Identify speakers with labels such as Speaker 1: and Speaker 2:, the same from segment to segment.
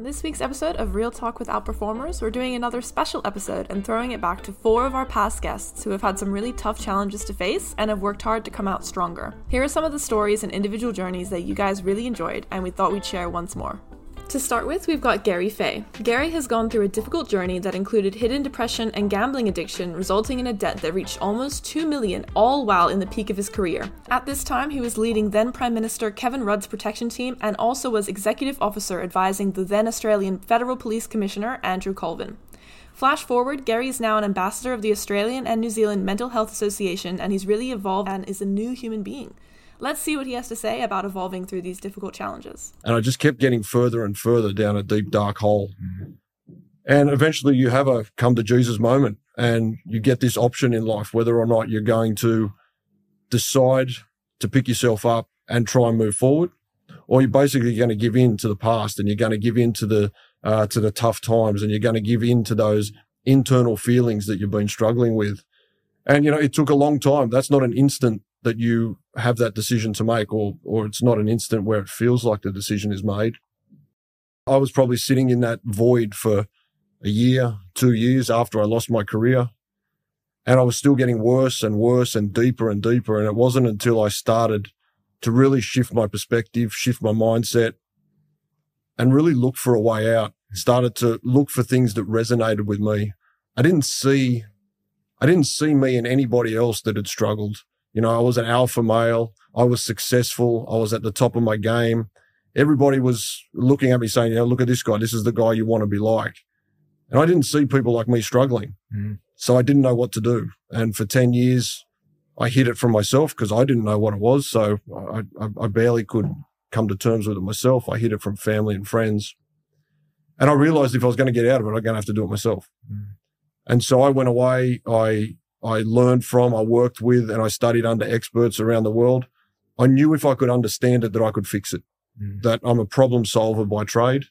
Speaker 1: On this week's episode of Real Talk with Outperformers, we're doing another special episode and throwing it back to four of our past guests who have had some really tough challenges to face and have worked hard to come out stronger. Here are some of the stories and individual journeys that you guys really enjoyed and we thought we'd share once more. To start with, we've got Gary Fay. Gary has gone through a difficult journey that included hidden depression and gambling addiction, resulting in a debt that reached almost 2 million, all while in the peak of his career. At this time, he was leading then Prime Minister Kevin Rudd's protection team and also was executive officer advising the then Australian Federal Police Commissioner Andrew Colvin. Flash forward, Gary is now an ambassador of the Australian and New Zealand Mental Health Association, and he's really evolved and is a new human being. Let's see what he has to say about evolving through these difficult challenges.
Speaker 2: And I just kept getting further and further down a deep, dark hole. And eventually you have a come to Jesus moment and you get this option in life, whether or not you're going to decide to pick yourself up and try and move forward, or you're basically going to give in to the past and you're going to give in to the, uh, to the tough times and you're going to give in to those internal feelings that you've been struggling with. And, you know, it took a long time. That's not an instant that you have that decision to make or, or it's not an instant where it feels like the decision is made. I was probably sitting in that void for a year, two years after I lost my career. And I was still getting worse and worse and deeper and deeper. And it wasn't until I started to really shift my perspective, shift my mindset and really look for a way out, started to look for things that resonated with me. I didn't see, I didn't see me and anybody else that had struggled. You know, I was an alpha male. I was successful. I was at the top of my game. Everybody was looking at me saying, you know, look at this guy. This is the guy you want to be like. And I didn't see people like me struggling. Mm. So I didn't know what to do. And for 10 years, I hid it from myself because I didn't know what it was. So I, I, I, barely could come to terms with it myself. I hid it from family and friends. And I realized if I was going to get out of it, I'm going to have to do it myself. Mm. And so I went away. I I learned from, I worked with, and I studied under experts around the world. I knew if I could understand it that I could fix it, mm. that I'm a problem solver by trade.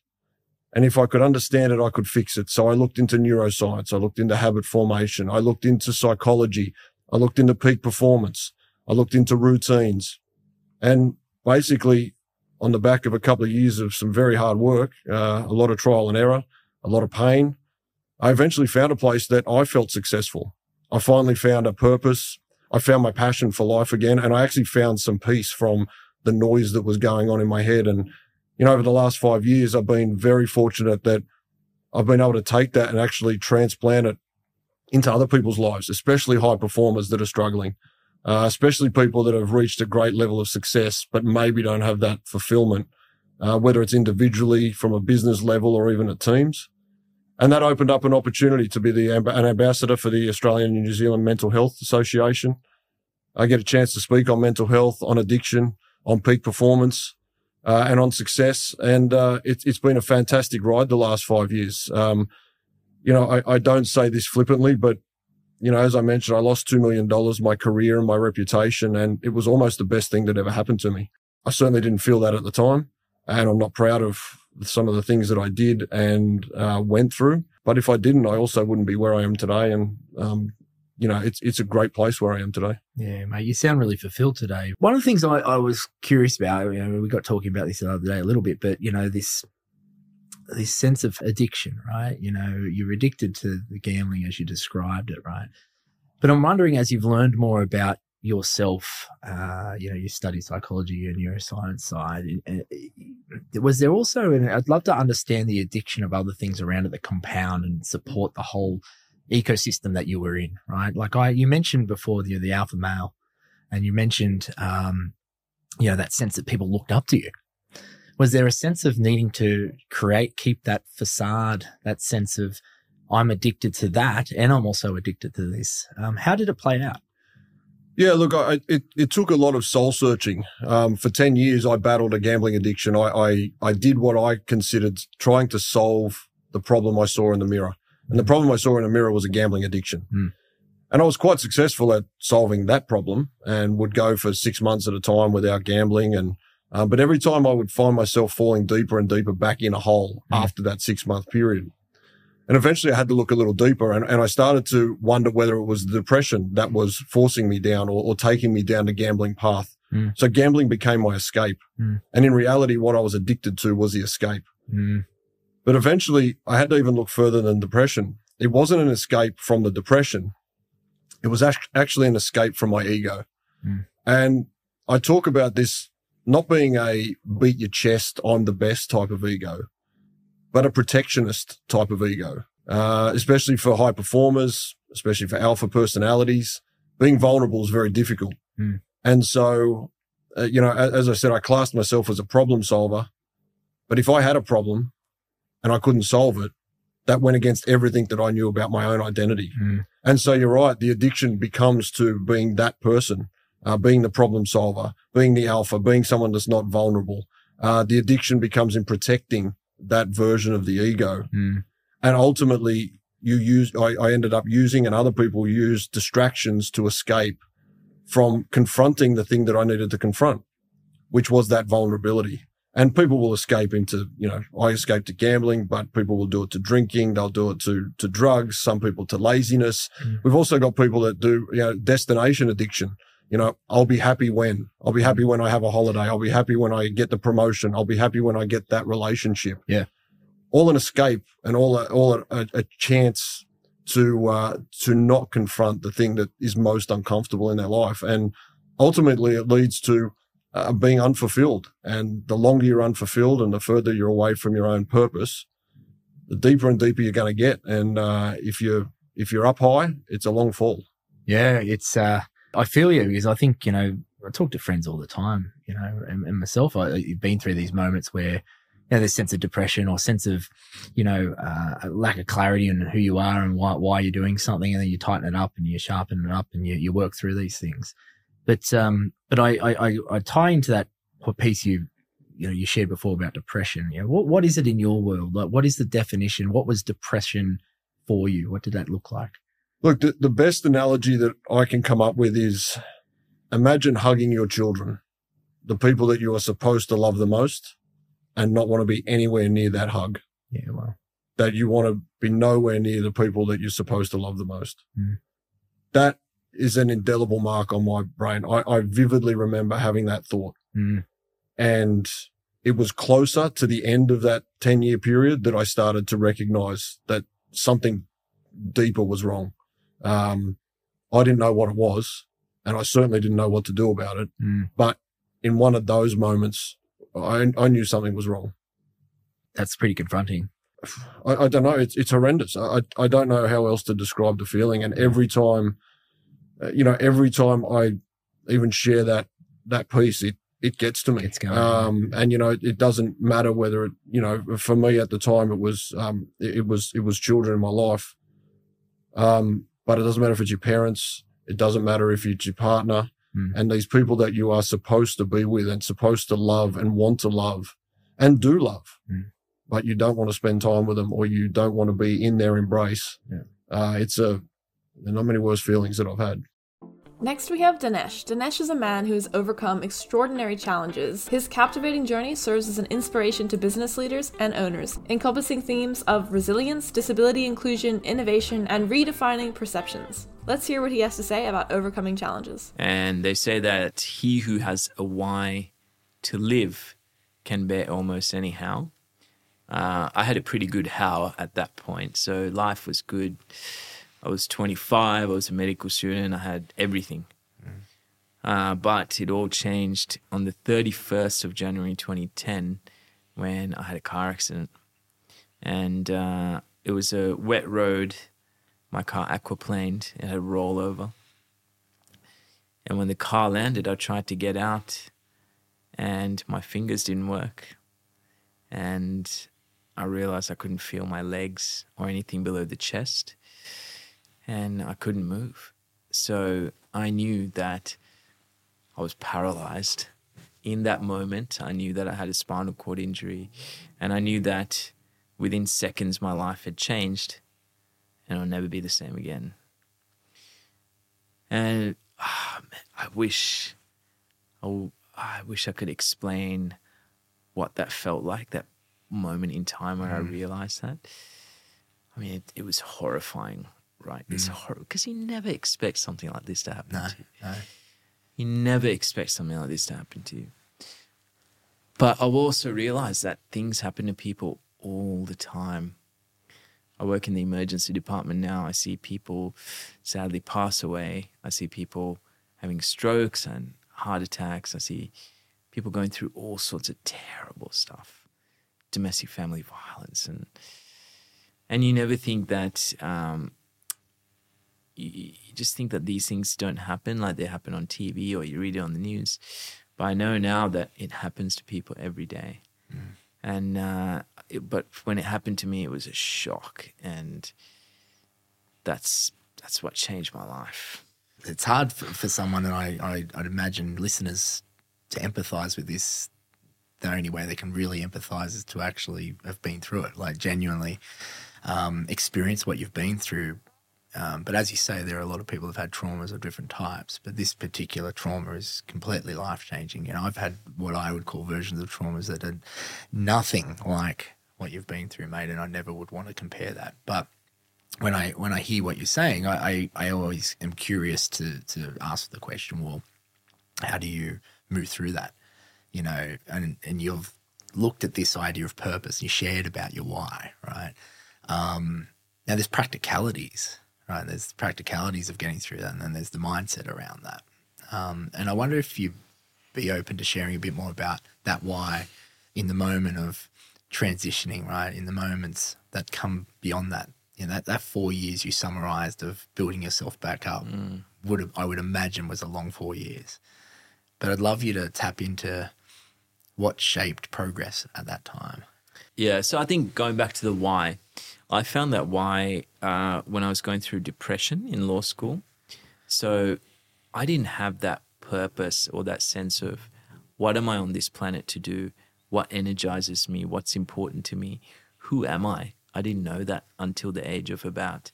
Speaker 2: And if I could understand it, I could fix it. So I looked into neuroscience. I looked into habit formation. I looked into psychology. I looked into peak performance. I looked into routines. And basically, on the back of a couple of years of some very hard work, uh, a lot of trial and error, a lot of pain, I eventually found a place that I felt successful. I finally found a purpose. I found my passion for life again. And I actually found some peace from the noise that was going on in my head. And, you know, over the last five years, I've been very fortunate that I've been able to take that and actually transplant it into other people's lives, especially high performers that are struggling, uh, especially people that have reached a great level of success, but maybe don't have that fulfillment, uh, whether it's individually from a business level or even at teams. And that opened up an opportunity to be the an ambassador for the Australian and New Zealand Mental Health Association. I get a chance to speak on mental health, on addiction, on peak performance, uh, and on success. And uh, it, has been a fantastic ride the last five years. Um, you know, I, I, don't say this flippantly, but you know, as I mentioned, I lost two million dollars, my career and my reputation, and it was almost the best thing that ever happened to me. I certainly didn't feel that at the time, and I'm not proud of some of the things that I did and uh, went through. But if I didn't, I also wouldn't be where I am today. And, um, you know, it's, it's a great place where I am today.
Speaker 3: Yeah, mate, you sound really fulfilled today. One of the things I, I was curious about, you know, we got talking about this the other day a little bit, but, you know, this, this sense of addiction, right? You know, you're addicted to the gambling as you described it, right? But I'm wondering, as you've learned more about yourself, uh, you know, you study psychology and neuroscience side. Was there also, and I'd love to understand the addiction of other things around it that compound and support the whole ecosystem that you were in, right? Like I, you mentioned before the, the alpha male and you mentioned, um, you know, that sense that people looked up to you. Was there a sense of needing to create, keep that facade, that sense of, I'm addicted to that and I'm also addicted to this. Um, how did it play out?
Speaker 2: Yeah, look, I, it, it took a lot of soul searching. Um, for 10 years, I battled a gambling addiction. I, I, I did what I considered trying to solve the problem I saw in the mirror. And the problem I saw in the mirror was a gambling addiction. Mm. And I was quite successful at solving that problem and would go for six months at a time without gambling. And, um, but every time I would find myself falling deeper and deeper back in a hole mm. after that six month period. And eventually I had to look a little deeper and, and I started to wonder whether it was the depression that was forcing me down or, or taking me down the gambling path. Mm. So gambling became my escape. Mm. And in reality, what I was addicted to was the escape. Mm. But eventually, I had to even look further than depression. It wasn't an escape from the depression. It was actually an escape from my ego.
Speaker 3: Mm.
Speaker 2: And I talk about this not being a beat your chest, I'm the best type of ego, but a protectionist type of ego, uh, especially for high performers, especially for alpha personalities. Being vulnerable is very difficult.
Speaker 3: Mm.
Speaker 2: And so, uh, you know, as, as I said, I classed myself as a problem solver. But if I had a problem and I couldn't solve it, that went against everything that I knew about my own identity.
Speaker 3: Mm.
Speaker 2: And so you're right. The addiction becomes to being that person, uh, being the problem solver, being the alpha, being someone that's not vulnerable. Uh, the addiction becomes in protecting that version of the ego.
Speaker 3: Mm.
Speaker 2: And ultimately you use, I, I ended up using and other people use distractions to escape from confronting the thing that I needed to confront, which was that vulnerability. And people will escape into, you know, I escaped to gambling, but people will do it to drinking. They'll do it to, to drugs, some people to laziness.
Speaker 3: Mm.
Speaker 2: We've also got people that do, you know, destination addiction. You know, I'll be happy when, I'll be happy when I have a holiday. I'll be happy when I get the promotion. I'll be happy when I get that relationship.
Speaker 3: Yeah.
Speaker 2: All an escape and all a, all a, a, chance to, uh, to not confront the thing that is most uncomfortable in their life. And ultimately it leads to, uh, being unfulfilled. And the longer you're unfulfilled and the further you're away from your own purpose, the deeper and deeper you're going to get. And uh, if you're if you're up high, it's a long fall.
Speaker 3: Yeah, it's. Uh, I feel you because I think you know I talk to friends all the time, you know, and, and myself. I, have been through these moments where you know, there's sense of depression or sense of, you know, uh, lack of clarity in who you are and why, why you're doing something. And then you tighten it up and you sharpen it up and you, you work through these things. But um, but I, I I tie into that piece you you know you shared before about depression. You know, what what is it in your world? Like, what is the definition? What was depression for you? What did that look like?
Speaker 2: Look, the, the best analogy that I can come up with is imagine hugging your children, the people that you are supposed to love the most, and not want to be anywhere near that hug.
Speaker 3: Yeah, well,
Speaker 2: that you want to be nowhere near the people that you're supposed to love the most.
Speaker 3: Mm.
Speaker 2: That is an indelible mark on my brain. I, I vividly remember having that thought.
Speaker 3: Mm.
Speaker 2: And it was closer to the end of that 10 year period that I started to recognize that something deeper was wrong. Um, I didn't know what it was and I certainly didn't know what to do about it.
Speaker 3: Mm.
Speaker 2: But in one of those moments, I, I knew something was wrong.
Speaker 3: That's pretty confronting.
Speaker 2: I, I don't know. It's, it's horrendous. I, I don't know how else to describe the feeling. And every time uh, you know, every time I even share that, that piece, it, it gets to me.
Speaker 3: It's going,
Speaker 2: um, and you know, it, it, doesn't matter whether it, you know, for me at the time, it was, um, it, it was, it was children in my life. Um, but it doesn't matter if it's your parents. It doesn't matter if it's your partner
Speaker 3: mm.
Speaker 2: and these people that you are supposed to be with and supposed to love and want to love and do love,
Speaker 3: mm.
Speaker 2: but you don't want to spend time with them or you don't want to be in their embrace.
Speaker 3: Yeah.
Speaker 2: Uh, it's a, there are not many worse feelings that I've had.
Speaker 1: Next, we have Dinesh. Dinesh is a man who has overcome extraordinary challenges. His captivating journey serves as an inspiration to business leaders and owners, encompassing themes of resilience, disability inclusion, innovation, and redefining perceptions. Let's hear what he has to say about overcoming challenges.
Speaker 4: And they say that he who has a why to live can bear almost any how. Uh, I had a pretty good how at that point, so life was good. I was 25. I was a medical student. I had everything. Mm. Uh, but it all changed on the 31st of January 2010 when I had a car accident. And uh, it was a wet road. My car aquaplaned. It had a rollover. And when the car landed, I tried to get out and my fingers didn't work. And I realized I couldn't feel my legs or anything below the chest and I couldn't move. So I knew that I was paralyzed. In that moment, I knew that I had a spinal cord injury, and I knew that within seconds my life had changed and I'll never be the same again. And oh, man, I wish, oh, I wish I could explain what that felt like, that moment in time where mm. I realized that. I mean, it, it was horrifying right? It's
Speaker 3: Mm.
Speaker 4: horrible because you never expect something like this to happen
Speaker 3: No,
Speaker 4: to you.
Speaker 3: no.
Speaker 4: He never expect something like this to happen to you. But I've also realized that things happen to people all the time. I work in the emergency department now. I see people sadly pass away. I see people having strokes and heart attacks. I see people going through all sorts of terrible stuff, domestic family violence, and and you never think that. Um, you, you just think that these things don't happen like they happen on TV or you read it on the news. But I know now that it happens to people every day. And uh, it, but when it happened to me, it was a shock, and that's that's what changed my life.
Speaker 3: It's hard for, for someone, and I, I, I'd imagine listeners to empathize with this. The only way they can really empathize is to actually have been through it, like genuinely um, experience what you've been through. Um, but as you say, there are a lot of people who've had traumas of different types. But this particular trauma is completely life changing. You know, I've had what I would call versions of traumas that are nothing like what you've been through, mate, and I never would want to compare that. But when I when I hear what you're saying, I, I, I always am curious to to ask the question, well, how do you move through that? You know, and and you've looked at this idea of purpose, you shared about your why, right? Um, now there's practicalities, right? There's practicalities of getting through that, and then there's the mindset around that. Um, and I wonder if you'd be open to sharing a bit more about that why in the moment of transitioning, right? In the moments that come beyond that. You know, that, that four years you summarized of building yourself back up would have, I would imagine was a long four years. But I'd love you to tap into what shaped progress at that time.
Speaker 4: Yeah, so I think going back to the why, I found that why uh, when I was going through depression in law school. So I didn't have that purpose or that sense of what am I on this planet to do? What energizes me? What's important to me? Who am I? I didn't know that until the age of about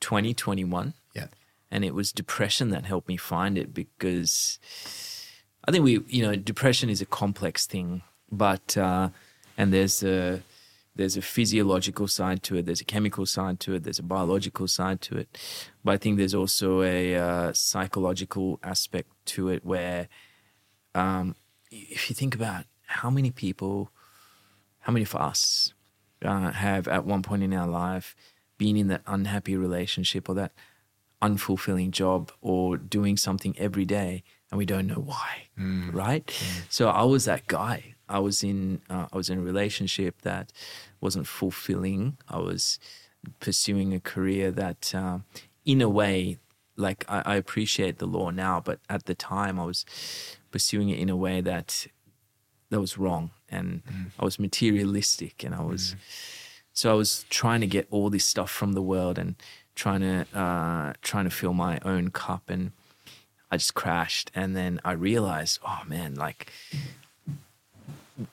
Speaker 4: 20, 21.
Speaker 3: Yeah.
Speaker 4: And it was depression that helped me find it because I think we, you know, depression is a complex thing, but uh, and there's a there's a physiological side to it, there's a chemical side to it, there's a biological side to it, but I think there's also a uh, psychological aspect to it where, um, if you think about how many people, how many of us uh, have at one point in our life been in that unhappy relationship or that unfulfilling job or doing something every day and we don't know why right? So i was that guy i was in uh, i was in a relationship that wasn't fulfilling. I was pursuing a career that um, in a way like I, I appreciate the law now but at the time i was pursuing it in a way that that was wrong and i was materialistic and i was so i was trying to get all this stuff from the world and trying to uh, trying to fill my own cup and i just crashed. And then i realized oh man like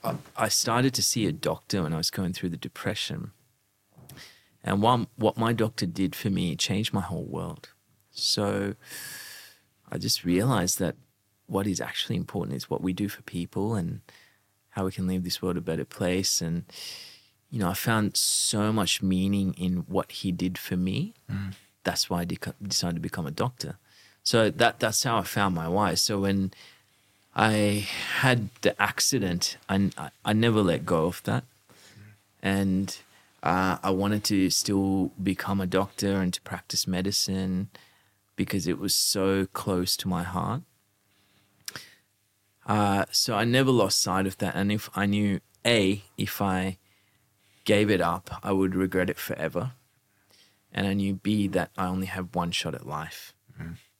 Speaker 4: I- i started to see a doctor when i was going through the depression and one, what my doctor did for me changed my whole world so i just realized that what is actually important is what we do for people and how we can leave this world a better place. And, you know, I found so much meaning in what he did for me. Mm. That's why I decided to become a doctor. So that that's how I found my why. So when I had the accident, I, I, I never let go of that. And uh, I wanted to still become a doctor and to practice medicine because it was so close to my heart. Uh, so I never lost sight of that. And if I knew, A, if I gave it up, I would regret it forever. And I knew, B, that I only have one shot at life.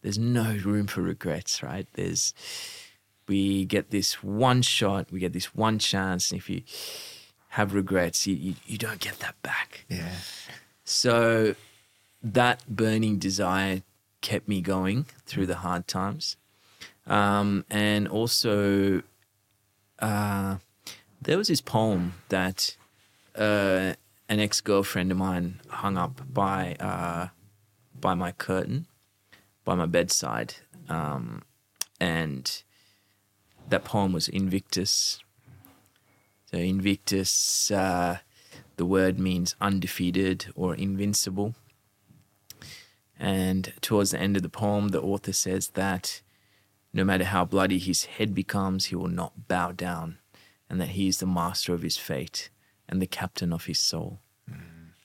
Speaker 4: There's no room for regrets, right? There's, we get this one shot, we get this one chance. And if you have regrets, you, you, you don't get that back.
Speaker 3: Yeah.
Speaker 4: So that burning desire kept me going through the hard times. Um, and also, uh, there was this poem that uh, an ex girlfriend of mine hung up by uh, by my curtain, by my bedside, um, and that poem was Invictus. So Invictus, uh, the word means undefeated or invincible. And towards the end of the poem, the author says that no matter how bloody his head becomes, he will not bow down, and that he is the master of his fate, and the captain of his soul.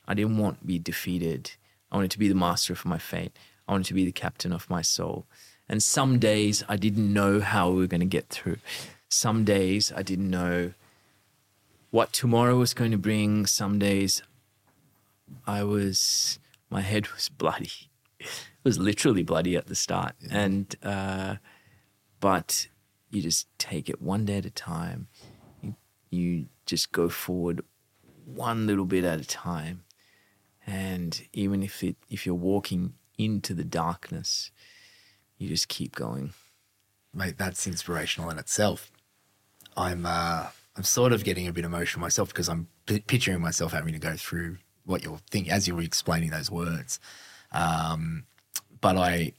Speaker 4: I didn't want to be defeated. I wanted to be the master of my fate. I wanted to be the captain of my soul. And some days I didn't know how we were going to get through. Some days I didn't know what tomorrow was going to bring. Some days I was, my head was bloody. It was literally bloody at the start. And, uh, but you just take it one day at a time. You, you just go forward one little bit at a time. And even if it, if you're walking into the darkness, you just keep going.
Speaker 3: mate, that's inspirational in itself. I'm uh, I'm sort of getting a bit emotional myself because I'm p- picturing myself having to go through what you're thinking as you were explaining those words. Um, but I,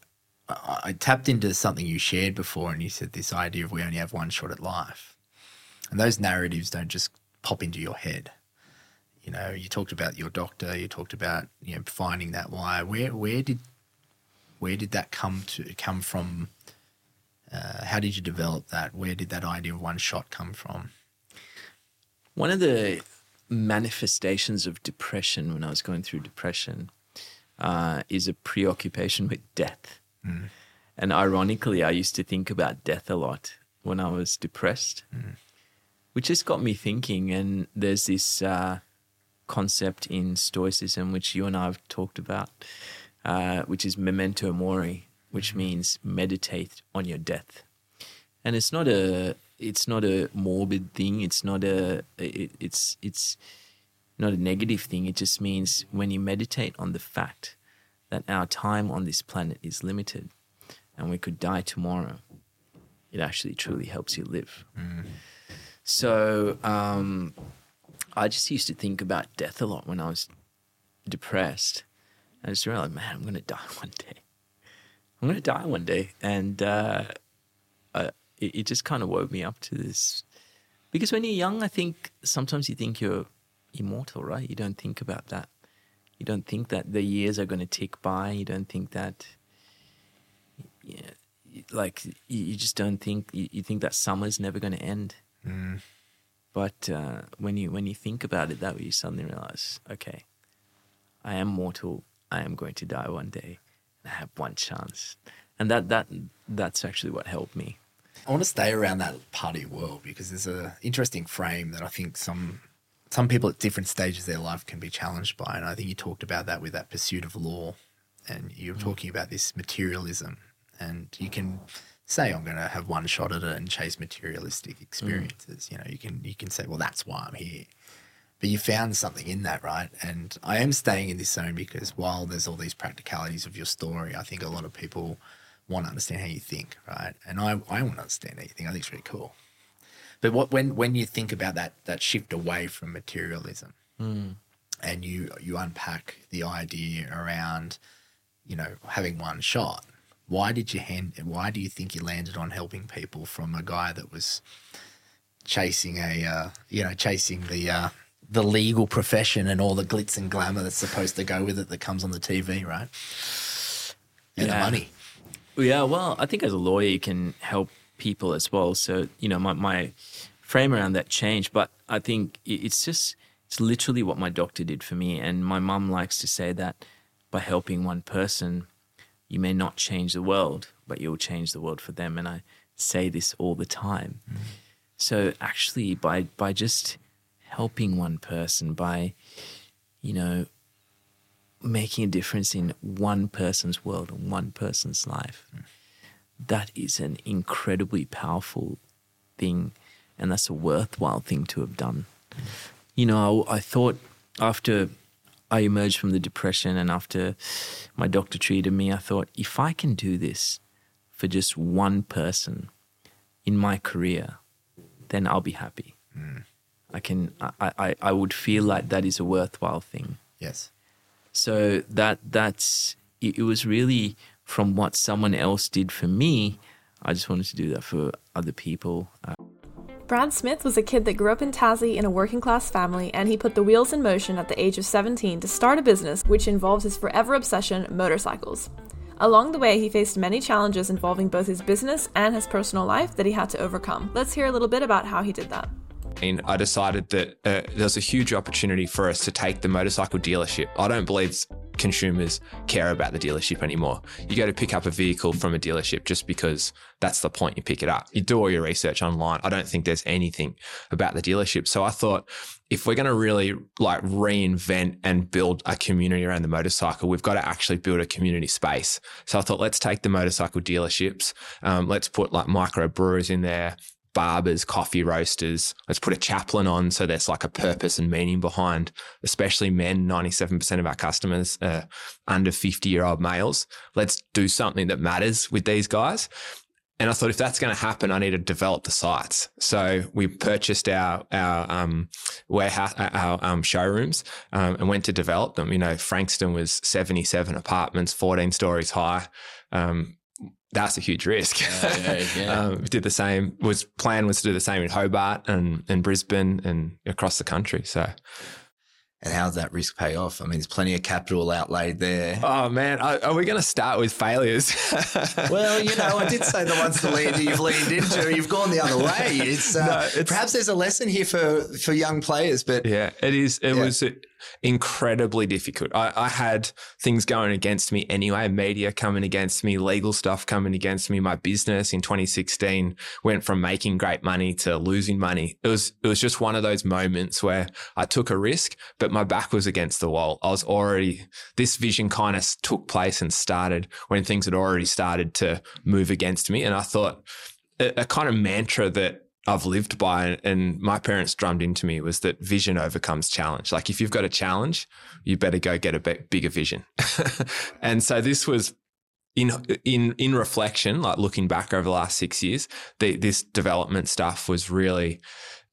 Speaker 3: I I tapped into something you shared before, and you said this idea of we only have one shot at life, and those narratives don't just pop into your head. You know, you talked about your doctor. You talked about you know finding that why. Where where did where did that come to come from? Uh, how did you develop that? Where did that idea of one shot come from?
Speaker 4: One of the manifestations of depression when I was going through depression uh, is a preoccupation with death. And ironically, I used to think about death a lot when I was depressed, which just got me thinking. And there's this uh, concept in Stoicism, which you and I have talked about, uh, which is memento mori, which means meditate on your death. And it's not a it's not a morbid thing. It's not a it, it's it's not a negative thing. It just means when you meditate on the fact that our time on this planet is limited and we could die tomorrow, it actually truly helps you live. So um, I just used to think about death a lot when I was depressed. I just realized, man, I'm going to die one day. I'm going to die one day. And uh, uh, it, it just kind of woke me up to this. Because when you're young, I think sometimes you think you're immortal, right? You don't think about that. You don't think that the years are going to tick by. You don't think that, yeah, like you, you just don't think. You, you think that summer's never going to end. But uh, when you when you think about it that way, you suddenly realize, okay, I am mortal. I am going to die one day. And I have one chance, and that that that's actually what helped me.
Speaker 3: I want to stay around that party world because there's a interesting frame that I think some some people at different stages of their life can be challenged by, and I think you talked about that with that pursuit of law, and you're mm. talking about this materialism, and you can say I'm going to have one shot at it and chase materialistic mm. experiences. You know, you can you can say, well, that's why I'm here. But you found something in that, right? And I am staying in this zone because while there's all these practicalities of your story, I think a lot of people want to understand how you think, right? And I, I want to understand how you think. I think it's really cool. But what when when you think about that that shift away from materialism, and you you unpack the idea around, you know, having one shot, why did you hand? Why do you think you landed on helping people from a guy that was chasing a uh, you know chasing the uh, the legal profession and all the glitz and glamour that's supposed to go with it that comes on the TV, right? And the
Speaker 4: Yeah.
Speaker 3: money.
Speaker 4: Yeah, well, I think as a lawyer, you can help people as well. So, you know, my, my frame around that changed, but I think it's just, it's literally what my doctor did for me. And my mum likes to say that by helping one person, you may not change the world, but you'll change the world for them. And I say this all the time. Mm. So actually, by, by just helping one person, by, you know, making a difference in one person's world and one person's life. That is an incredibly powerful thing, and that's a worthwhile thing to have done. You know, I, I thought after I emerged from the depression and after my doctor treated me, I thought if I can do this for just one person in my career, then I'll be happy. Mm. I can. I, I, I would feel like that is a worthwhile thing.
Speaker 3: Yes.
Speaker 4: So that that's it, it was really from what someone else did for me. I just wanted to do that for other people. Uh,
Speaker 1: Brad Smith was a kid that grew up in Tassie in a working class family, and he put the wheels in motion at the age of 17 to start a business which involved his forever obsession motorcycles. Along the way, he faced many challenges involving both his business and his personal life that he had to overcome. Let's hear a little bit about how he did that.
Speaker 5: 2016, I decided that uh, there's a huge opportunity for us to take the motorcycle dealership. I don't believe consumers care about the dealership anymore. You go to pick up a vehicle from a dealership just because that's the point you pick it up. You do all your research online. I don't think there's anything about the dealership. So I thought if we're going to really like reinvent and build a community around the motorcycle, we've got to actually build a community space. So I thought, let's take the motorcycle dealerships, um, let's put like micro brewers in there, barbers, coffee roasters. Let's put a chaplain on so there's like a purpose and meaning behind, especially men. 97% of our customers are under 50 year old males. Let's do something that matters with these guys. And I thought if that's going to happen, I need to develop the sites. So we purchased our our um, warehouse, our um, showrooms, um, and went to develop them. You know, Frankston was seventy seven apartments, fourteen stories high. Um, that's a huge risk. Yeah, yeah, um, did the same. Was plan was to do the same in Hobart and and Brisbane and across the country. So.
Speaker 3: And how's that risk pay off? I mean, there's plenty of capital outlaid there.
Speaker 5: Oh man, are, are we going to start with failures?
Speaker 3: well, you know, I did say the ones to lean, you've leaned into, you've gone the other way. It's, uh, no, it's perhaps there's a lesson here for for young players, but
Speaker 5: yeah, it is. It yeah. was incredibly difficult. I, I, had things going against me anyway, media coming against me, legal stuff coming against me. My business in 2016 went from making great money to losing money. It was, it was just one of those moments where I took a risk, but my back was against the wall. I was already, this vision kind of took place and started when things had already started to move against me. And I thought, a, a kind of mantra that I've lived by and my parents drummed into me was that vision overcomes challenge. Like if you've got a challenge, you better go get a bigger vision. and so this was in in in reflection, like looking back over the last six years, the, this development stuff was really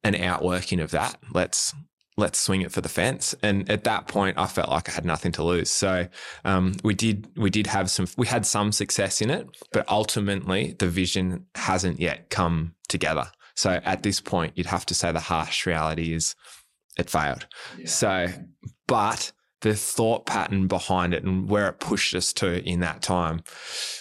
Speaker 5: an outworking of that. Let's let's swing it for the fence. And at that point, I felt like I had nothing to lose. So um, we did we did have some we had some success in it, but ultimately the vision hasn't yet come together. So at this point, you'd have to say the harsh reality is it failed. Yeah. So, but the thought pattern behind it and where it pushed us to in that time,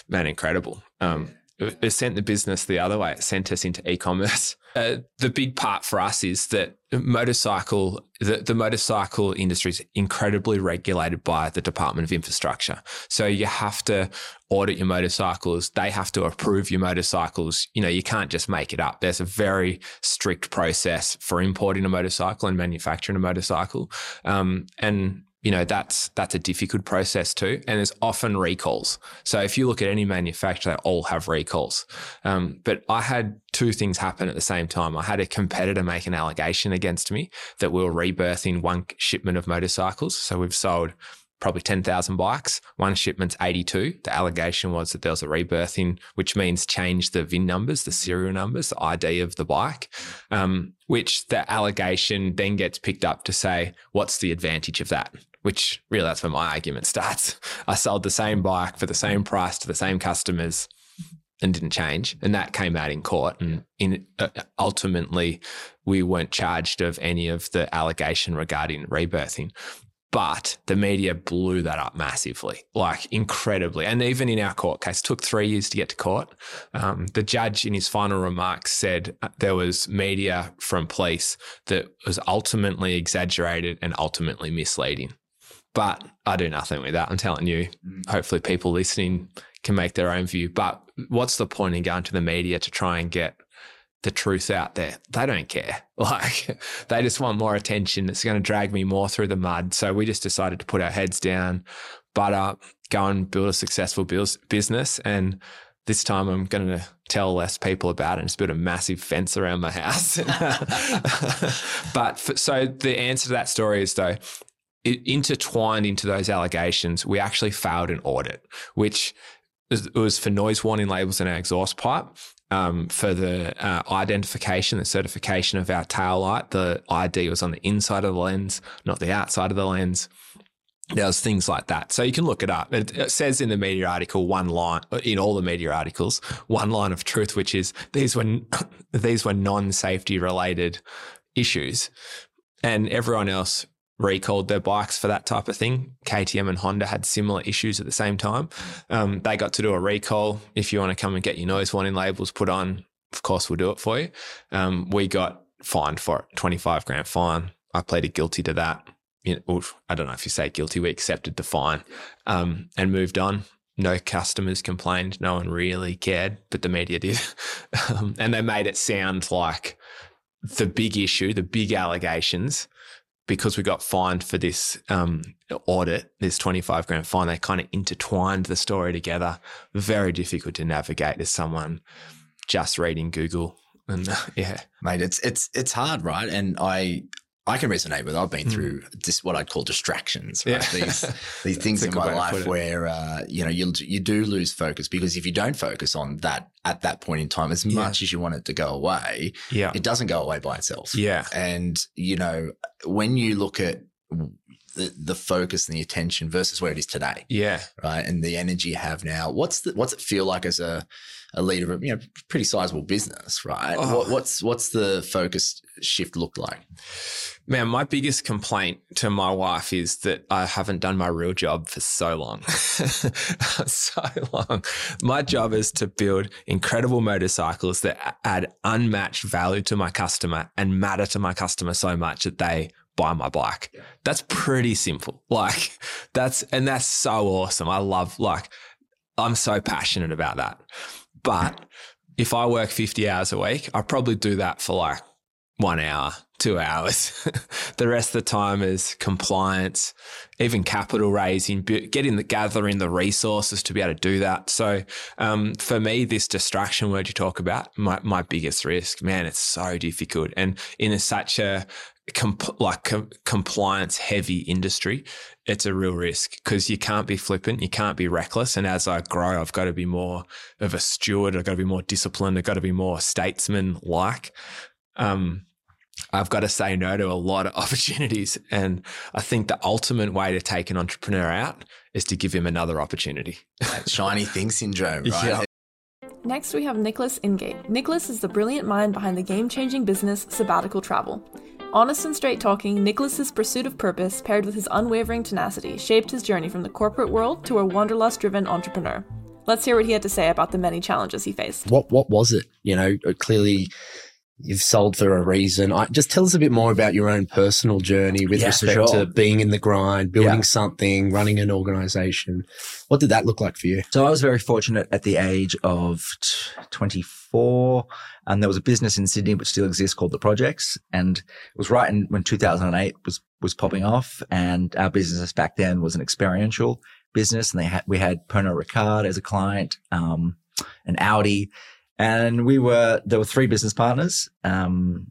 Speaker 5: man, incredible. Um, it sent the business the other way. It sent us into e-commerce. Uh, the big part for us is that motorcycle, the, the motorcycle industry is incredibly regulated by the Department of Infrastructure. So you have to audit your motorcycles. They have to approve your motorcycles. You know, you can't just make it up. There's a very strict process for importing a motorcycle and manufacturing a motorcycle. Um, and you know that's that's a difficult process too and there's often recalls so if you look at any manufacturer they all have recalls um, but i had two things happen at the same time i had a competitor make an allegation against me that we were rebirthing one shipment of motorcycles so we've sold probably 10,000 bikes. One shipment's 82. The allegation was that there was a rebirthing, which means change the VIN numbers, the serial numbers, the ID of the bike, um, which the allegation then gets picked up to say, what's the advantage of that? Which really that's where my argument starts. I sold the same bike for the same price to the same customers and didn't change. And that came out in court. And in, uh, ultimately, we weren't charged of any of the allegation regarding rebirthing. But the media blew that up massively, like incredibly. And even in our court case, took three years to get to court. Um, the judge, in his final remarks, said uh, there was media from police that was ultimately exaggerated and ultimately misleading. But I do nothing with that. I'm telling you. Mm. Hopefully, people listening can make their own view. But what's the point in going to the media to try and get the truth out there? They don't care. Like, they just want more attention. It's going to drag me more through the mud. So we just decided to put our heads down, butt up, go and build a successful business. And this time I'm going to tell less people about it and just build a massive fence around my house. but for, so the answer to that story is though, it, intertwined into those allegations, we actually failed an audit, which was for noise warning labels in our exhaust pipe. Um, for the uh, identification, the certification of our tail light, the ID was on the inside of the lens, not the outside of the lens. There was things like that. So you can look it up. It, it, says in the media article one line in all the media articles, one line of truth, which is these were these were non-safety related issues, and everyone else recalled their bikes for that type of thing. KTM and Honda had similar issues at the same time. Um, they got to do a recall. If you want to come and get your noise warning labels put on, of course, we'll do it for you. Um, we got fined for it, 25 grand fine. I pleaded guilty to that. You know, I don't know if you say guilty, we accepted the fine um, and moved on. No customers complained. No one really cared, but the media did. um, and they made it sound like the big issue, the big allegations, because we got fined for this um, audit, this 25 grand fine, they kind of intertwined the story together. Very difficult to navigate as someone just reading Google. And yeah,
Speaker 6: mate, it's it's it's hard, right? And I I can resonate with. I've been mm. through just what I'd call distractions, right? Yeah. These these things in my life where uh, you know you you do lose focus because if you don't focus on that at that point in time, as yeah. much as you want it to go away,
Speaker 5: yeah,
Speaker 6: it doesn't go away by itself.
Speaker 5: Yeah,
Speaker 6: and you know when you look at the, the focus and the attention versus where it is today.
Speaker 5: Yeah.
Speaker 6: Right. And the energy you have now. What's the, what's it feel like as a, a leader of, you know, pretty sizable business, right? Oh. What, what's, what's the focus shift look like?
Speaker 5: Man, my biggest complaint to my wife is that I haven't done my real job for so long. so long. My job is to build incredible motorcycles that add unmatched value to my customer and matter to my customer so much that they buy my bike. Yeah. That's pretty simple. Like that's, and that's so awesome. I love, like, I'm so passionate about that. But if I work 50 hours a week, I probably do that for like one hour, two hours. the rest of the time is compliance, even capital raising, getting the gathering the resources to be able to do that. So um, for me, this distraction word you talk about, my, my biggest risk, man, it's so difficult. And in a, such a comp- like com- compliance heavy industry, it's a real risk because you can't be flippant, you can't be reckless. And as I grow, I've got to be more of a steward. I've got to be more disciplined. I've got to be more statesman like. Um, I've got to say no to a lot of opportunities. And I think the ultimate way to take an entrepreneur out is to give him another opportunity.
Speaker 6: That shiny thing syndrome, right? Yeah.
Speaker 1: Next, we have Nicholas Ingate. Nicholas is the brilliant mind behind the game changing business Sabbatical Travel. Honest and straight talking, Nicholas's pursuit of purpose, paired with his unwavering tenacity, shaped his journey from the corporate world to a wanderlust driven entrepreneur. Let's hear what he had to say about the many challenges he faced.
Speaker 3: What what was it? You know, uh, clearly you've sold for a reason. I, just tell us a bit more about your own personal journey with yeah, respect sure. to being in the grind, building yeah. something, running an organization. What did that look like for you?
Speaker 7: So I was very fortunate at the age of 24 and there was a business in Sydney which still exists called The Projects. And it was right in when 2008 was, was popping off and our business back then was an experiential business and they had, we had Pernod Ricard as a client, um, and Audi and we were, there were three business partners. Um,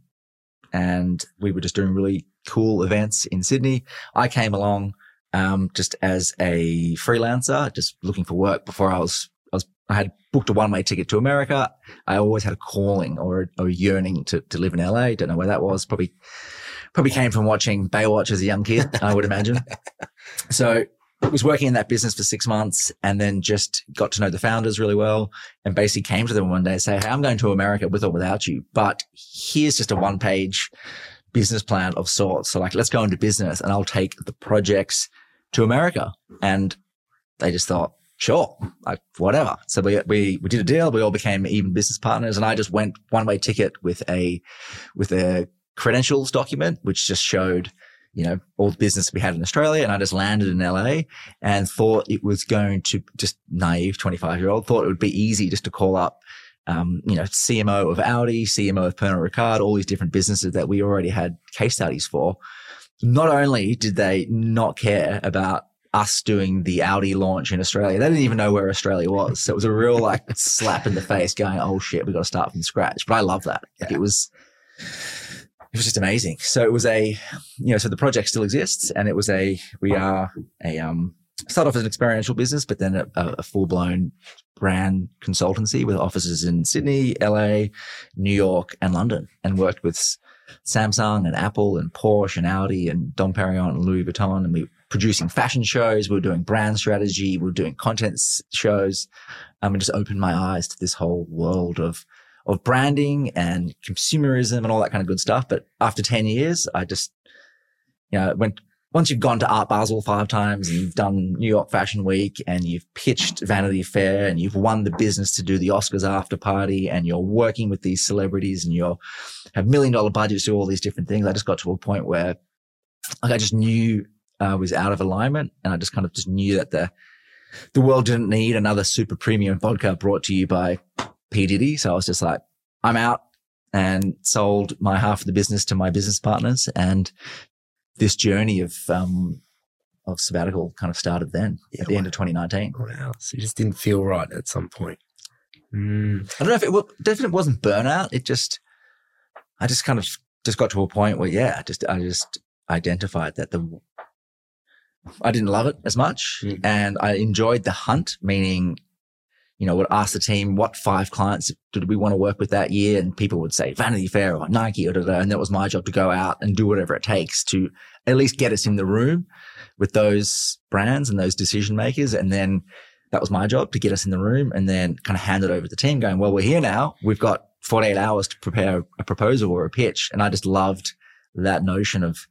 Speaker 7: and we were just doing really cool events in Sydney. I came along, um, just as a freelancer, just looking for work before I was, I was, I had booked a one way ticket to America. I always had a calling or, or a yearning to, to live in LA. Don't know where that was. Probably, probably came from watching Baywatch as a young kid, I would imagine. so was working in that business for six months and then just got to know the founders really well and basically came to them one day and say, Hey, I'm going to America with or without you, but here's just a one page business plan of sorts. So like, let's go into business and I'll take the projects to America. And they just thought, sure, like whatever. So we, we, we did a deal. We all became even business partners and I just went one way ticket with a, with a credentials document, which just showed you know, all the business we had in Australia. And I just landed in LA and thought it was going to just naive 25 year old thought it would be easy just to call up, um, you know, CMO of Audi, CMO of Pernod Ricard, all these different businesses that we already had case studies for. Not only did they not care about us doing the Audi launch in Australia. They didn't even know where Australia was. So it was a real like slap in the face going, Oh shit, we got to start from scratch. But I love that. Yeah. Like it was, it was just amazing. So it was a, you know, so the project still exists and it was a, we are a, um, start off as an experiential business, but then a, a full blown brand consultancy with offices in Sydney, LA, New York and London and worked with Samsung and Apple and Porsche and Audi and Dom Perignon and Louis Vuitton. And we were producing fashion shows. We were doing brand strategy. We were doing content shows. Um, and just opened my eyes to this whole world of of branding and consumerism and all that kind of good stuff. But after 10 years, I just, you know, went, once you've gone to Art Basel five times and you've done New York Fashion Week and you've pitched Vanity Fair and you've won the business to do the Oscars after party and you're working with these celebrities and you're have million dollar budgets to all these different things. I just got to a point where like I just knew I was out of alignment and I just kind of just knew that the, the world didn't need another super premium vodka brought to you by P. Diddy. So I was just like, I'm out and sold my half of the business to my business partners. And this journey of, um, of sabbatical kind of started then yeah, at the wow. end of 2019.
Speaker 3: Wow. So you just didn't feel right at some point.
Speaker 7: Mm. I don't know if it, well, definitely wasn't burnout. It just, I just kind of just got to a point where, yeah, I just, I just identified that the, I didn't love it as much mm. and I enjoyed the hunt, meaning you know, would ask the team what five clients did we want to work with that year? And people would say Vanity Fair or Nike or da, da, and that was my job to go out and do whatever it takes to at least get us in the room with those brands and those decision makers. And then that was my job to get us in the room and then kind of hand it over to the team going, well, we're here now. We've got 48 hours to prepare a proposal or a pitch. And I just loved that notion of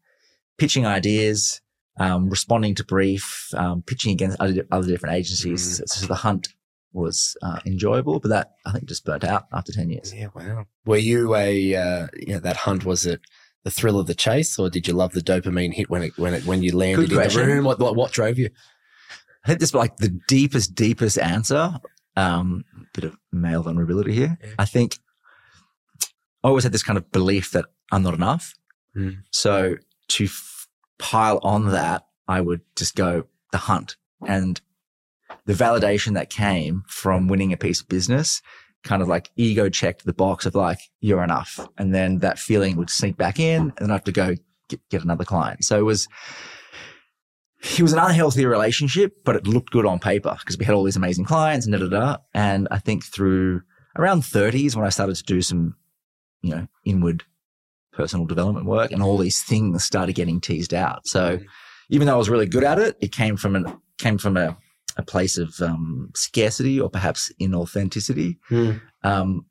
Speaker 7: pitching ideas, um, responding to brief, um, pitching against other, other different agencies. Mm. So the hunt was uh, enjoyable, but that I think just burnt out after 10 years.
Speaker 3: Yeah, wow. Were you a, uh, you know, that hunt, was it the thrill of the chase or did you love the dopamine hit when it, when it, when you landed in the room? What, what, what drove you?
Speaker 7: I think this like the deepest, deepest answer. Um, bit of male vulnerability here. Yeah. I think I always had this kind of belief that I'm not enough. Mm. So to f- pile on that, I would just go the hunt and the validation that came from winning a piece of business kind of like ego checked the box of like, you're enough. And then that feeling would sneak back in and then I have to go get, get another client. So it was, it was an unhealthy relationship, but it looked good on paper because we had all these amazing clients and da da da. And I think through around 30s when I started to do some, you know, inward personal development work and all these things started getting teased out. So mm-hmm. even though I was really good at it, it came from an, came from a a place of um, scarcity or perhaps inauthenticity. Mm. Um,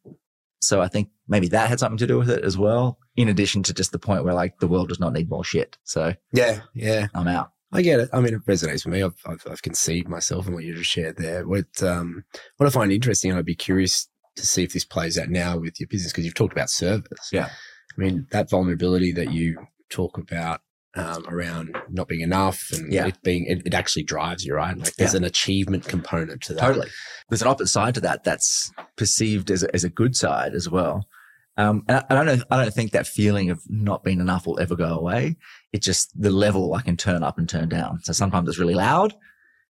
Speaker 7: so I think maybe that had something to do with it as well. In addition to just the point where like the world does not need more shit. So
Speaker 3: yeah, yeah,
Speaker 7: I'm out.
Speaker 3: I get it. I mean, it resonates with me. I've, I've, I've conceived myself in what you just shared there. What, um, what I find interesting, and I'd be curious to see if this plays out now with your business because you've talked about service.
Speaker 7: Yeah.
Speaker 3: I mean, that vulnerability that you talk about um, around not being enough and yeah. it being it, it, actually drives you right? Like there's yeah. an achievement component to that.
Speaker 7: Totally. There's an opposite side to that that's perceived as a, as a good side as well. Um, and I, I, don't know i don't think that feeling of not being enough will ever go away. It's just the level i can turn up and turn down. So sometimes it's really loud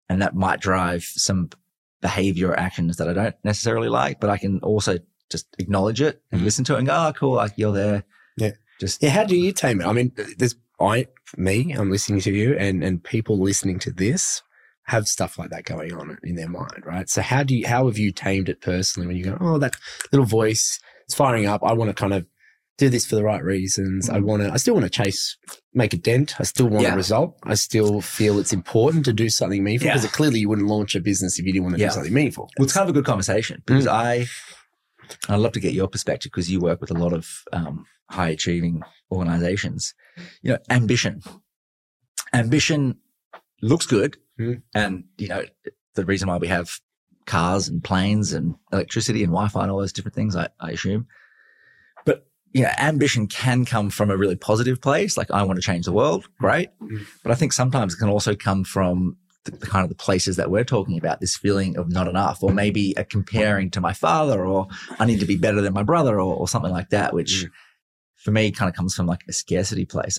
Speaker 7: and that might drive some behavior or actions that i don't necessarily like but i can also just acknowledge it and mm-hmm. listen to it and go oh cool like you're there.
Speaker 3: Yeah. Just yeah how do you tame it? I mean there's I, me, I'm listening to you and, and people listening to this have stuff like that going on in their mind, right? So how do you, how have you tamed it personally when you go, oh, that little voice is firing up. I want to kind of do this for the right reasons. I mm-hmm. want to, I still want to chase, make a dent. I still want yeah. a result. I still feel it's important to do something meaningful because yeah. clearly you wouldn't launch a business if you didn't want to yeah. do something meaningful.
Speaker 7: Well, it's kind of a good conversation because mm. I, I'd love to get your perspective because you work with a lot of um, high achieving organizations. You know, ambition. Ambition looks good. Mm. And, you know, the reason why we have cars and planes and electricity and Wi Fi and all those different things, I, I assume. But, you know, ambition can come from a really positive place. Like, I want to change the world. Great. Mm. But I think sometimes it can also come from the, the, kind of the places that we're talking about, this feeling of not enough, or maybe a comparing to my father, or I need to be better than my brother, or, or something like that, which mm for me kind of comes from like a scarcity place.